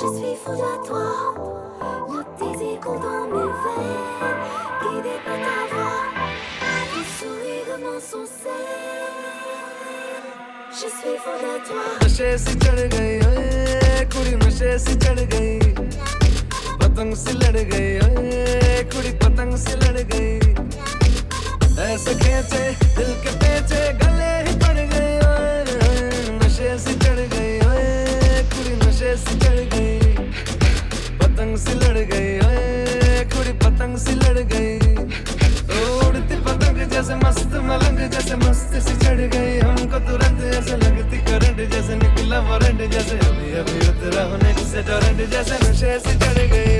je suis fou de toi. Nos désirs coulent dans mes veines, guidés par ta voix. Ton sourire de mon Je suis fou de toi. कुड़ी नशे से चढ़ गई पतंग से लड़ गई कुड़ी पतंग से लड़ गई ऐसे खेचे दिल के से लड़ गई खुड़ी पतंग से लड़ गई उड़ती पतंग जैसे मस्त, मलंग जैसे मस्त से चढ़ गई हमको तो तुरंत जैसे लगती करंट जैसे निकला वरंट जैसे अभी अभी उतरा होने से तो डरंट जैसे नशे से चढ़ गई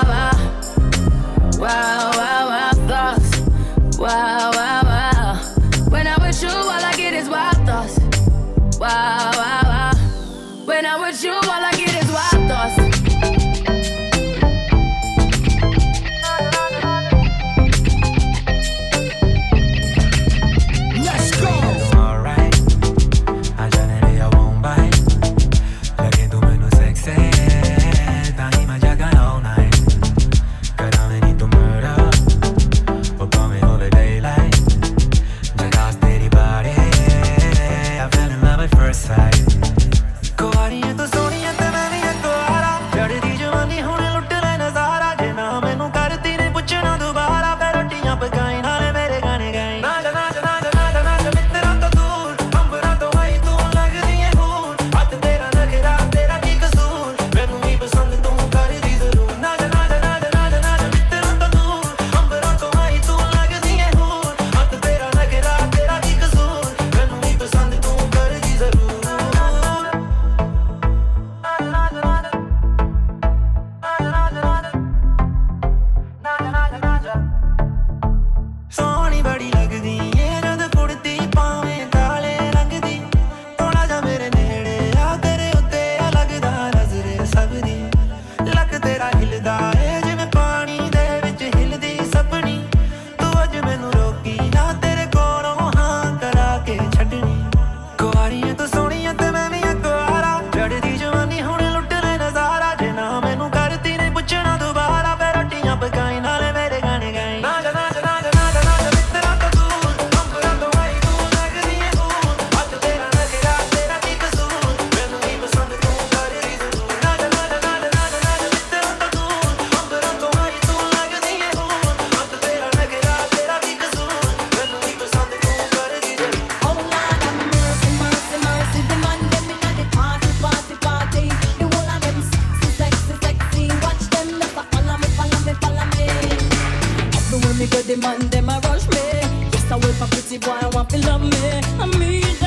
Because the man, them a rush me. Yes, I will for pretty boy, I want to love me. I mean.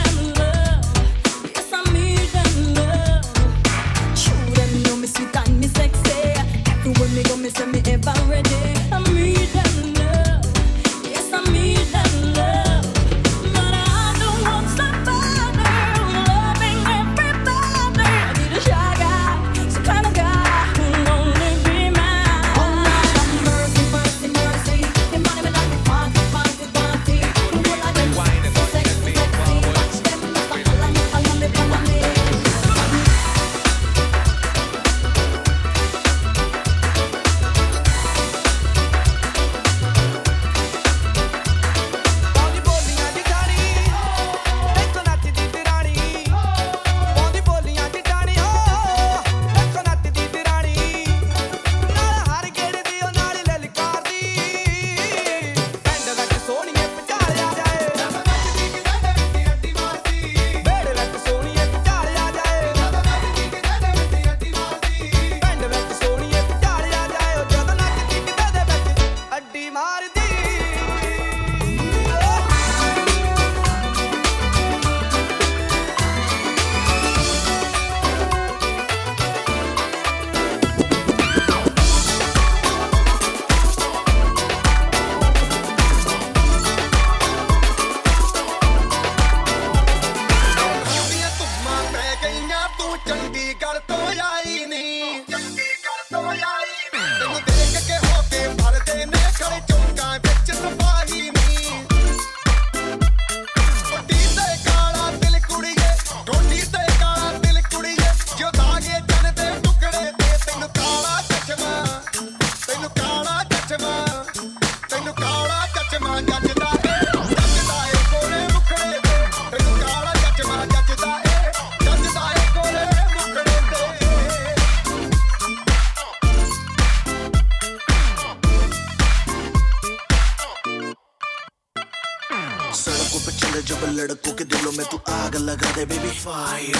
करे बेबी फायर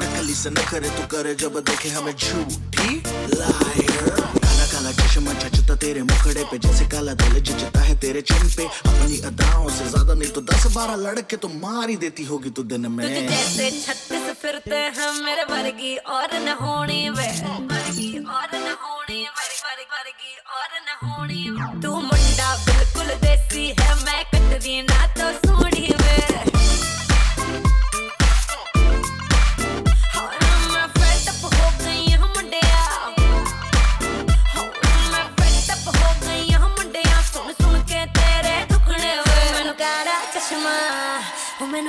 नकली से न करे, तू करे जब देखे हमें झूठी liar. काला काला चश्मा चचता तेरे मुखड़े पे, जैसे काला दिल जचता है तेरे चम पे. अपनी अदाओं से ज़्यादा नहीं तो दस बारह लड़के तो मार ही देती होगी तू दिन में. तुझे जैसे छत्तीस फिरते हैं मेरे वर्गी और न होने वे. वर्गी और न होने वर्गी वर्गी और न होने तू मुंडा बिल्कुल देसी है, मैं कटरीना तो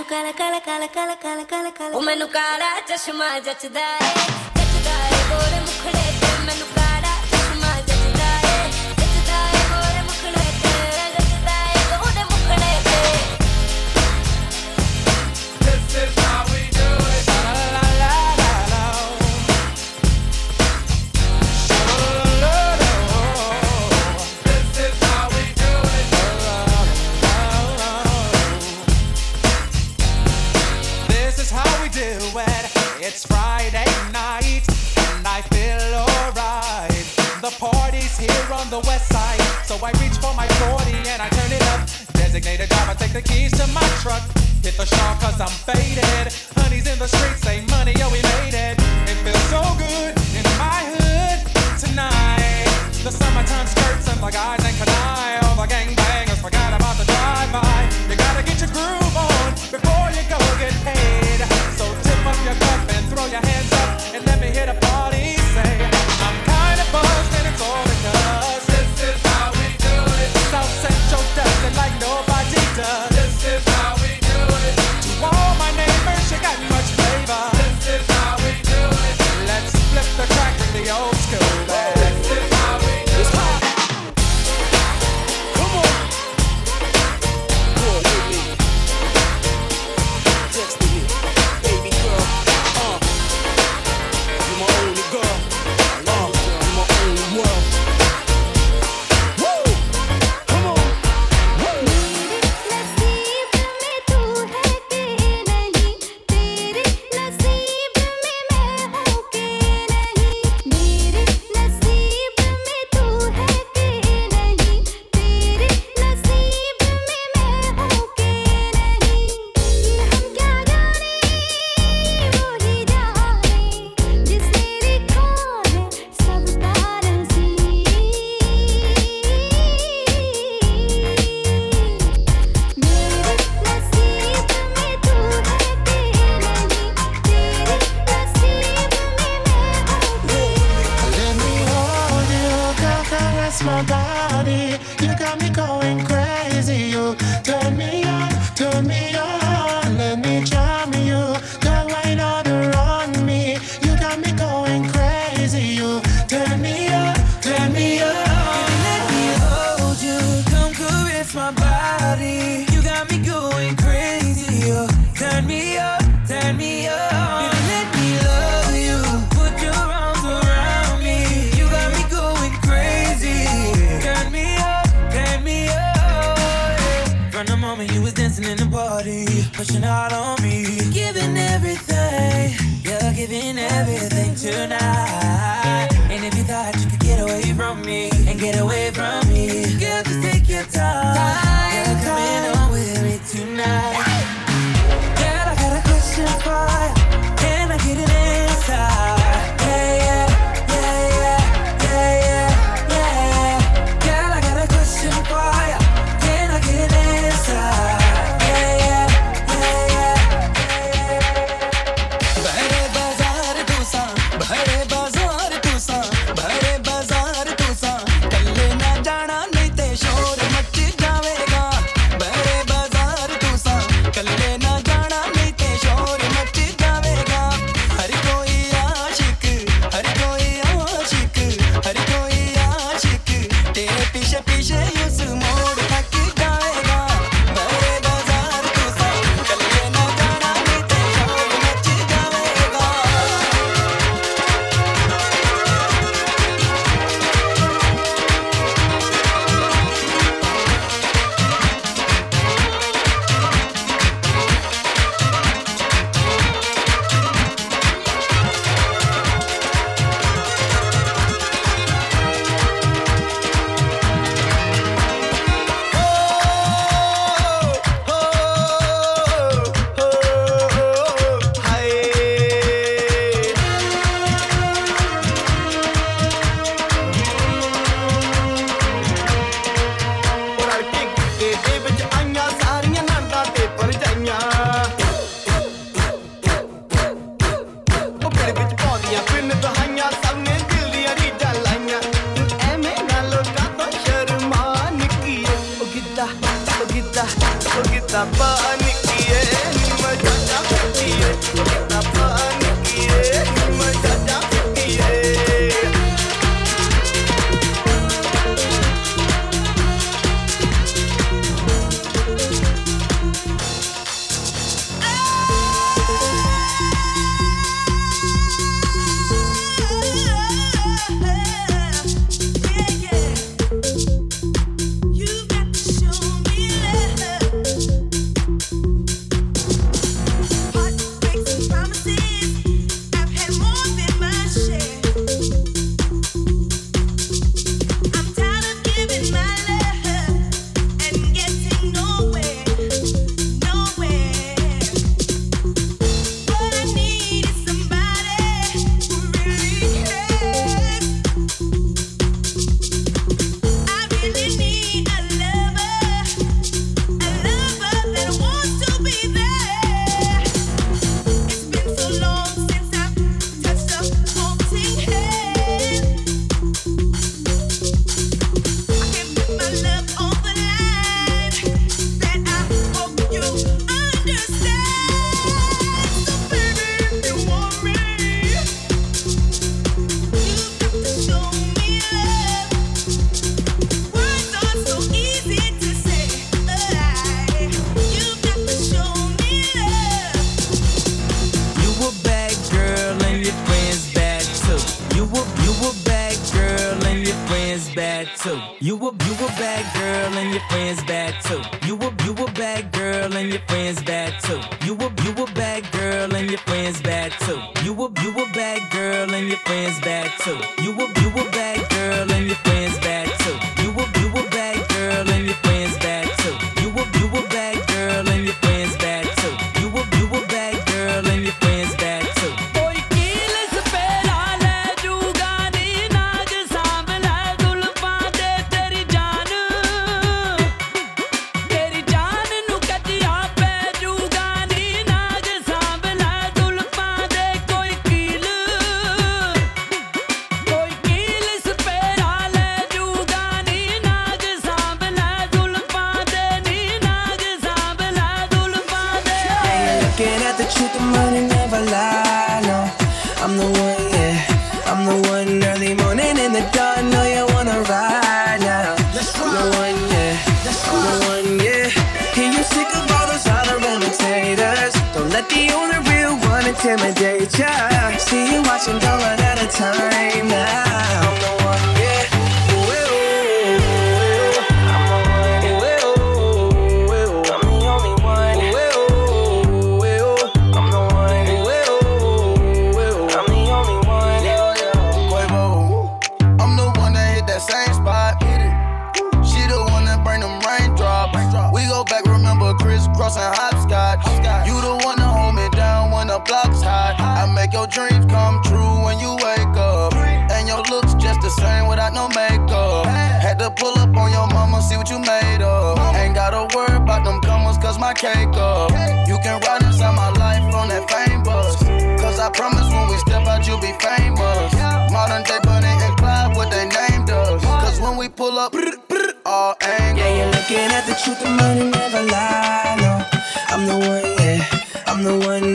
ਕਾਲਾ ਕਾਲਾ ਕਾਲਾ ਕਾਲਾ ਕਾਲਾ ਕਾਲਾ ਕਾਲਾ ਉਹ ਮੈਨੂੰ ਕਾਲਾ ਚਸ਼ਮਾ ਜੱਚਦਾ ਏ ਜੱਚਦਾ ਏ ਗੋਰੇ ਮੁਖੜੇ ਤੇ ਮੈਨੂੰ like 40 and I turn it up. Designated driver, take the keys to my truck. Hit the shop cause I'm faded. Honey's in the streets, say money, yo, we ਦੀਆਂ ਪਿੰਨ ਦਹਾਈਆਂ ਸਭ ਨੇ ਦਿਲ ਦੀਆਂ ਰੀਝਾਂ ਲਾਈਆਂ ਤੂੰ ਐਵੇਂ ਨਾ ਲੋਕਾਂ ਤੋਂ ਸ਼ਰਮਾ ਨਿੱਕੀਏ ਉਹ ਗਿੱਧਾ ਉਹ ਗਿੱਧਾ ਉਹ ਗਿੱਧਾ ਪਾ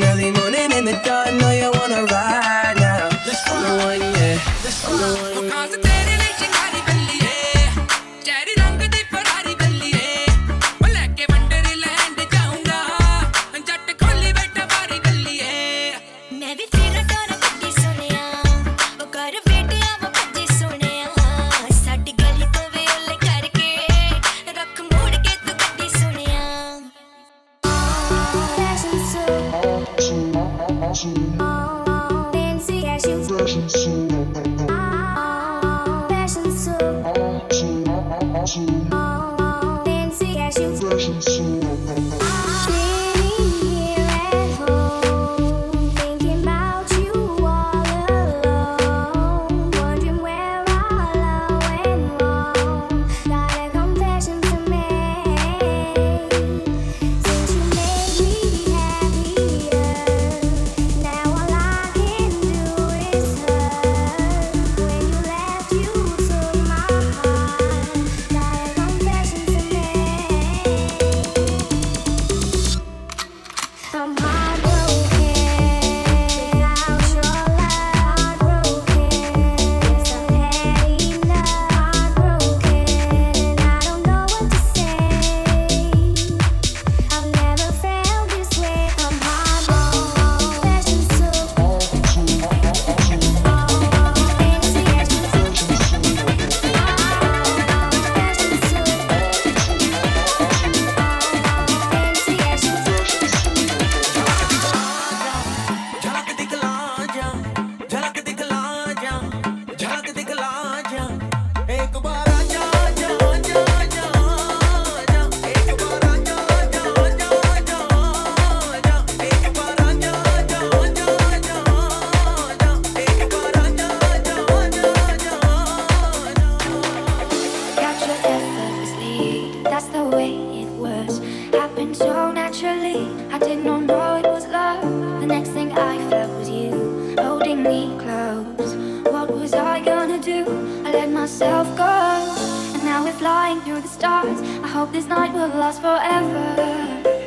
early morning in the dark. Know you wanna ride now. This one, yeah. This one. flying through the stars. I hope this night will last forever.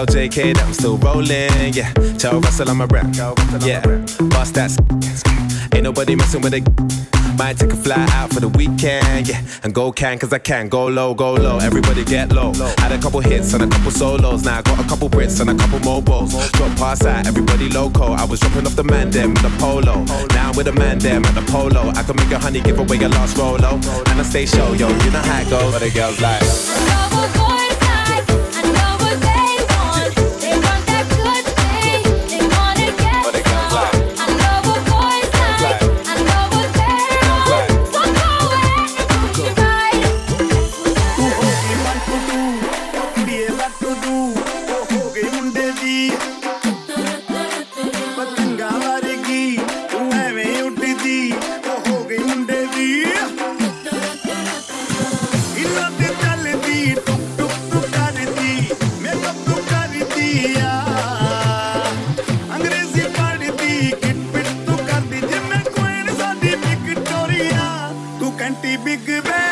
Tell JK that I'm still rolling, yeah. Tell Russell I'm a rap, yeah. Bust that, ain't nobody messing with it. Might take a fly out for the weekend, yeah. And go can, cause I can. Go low, go low, everybody get low. Had a couple hits and a couple solos. Now I got a couple Brits and a couple mobiles. Drop pass out, everybody loco. I was dropping off the man them with a polo. Now I'm with a man them at the polo. I can make a honey give away your last rolo. And I stay show, yo, you know how it goes. But the girls like. anti big bang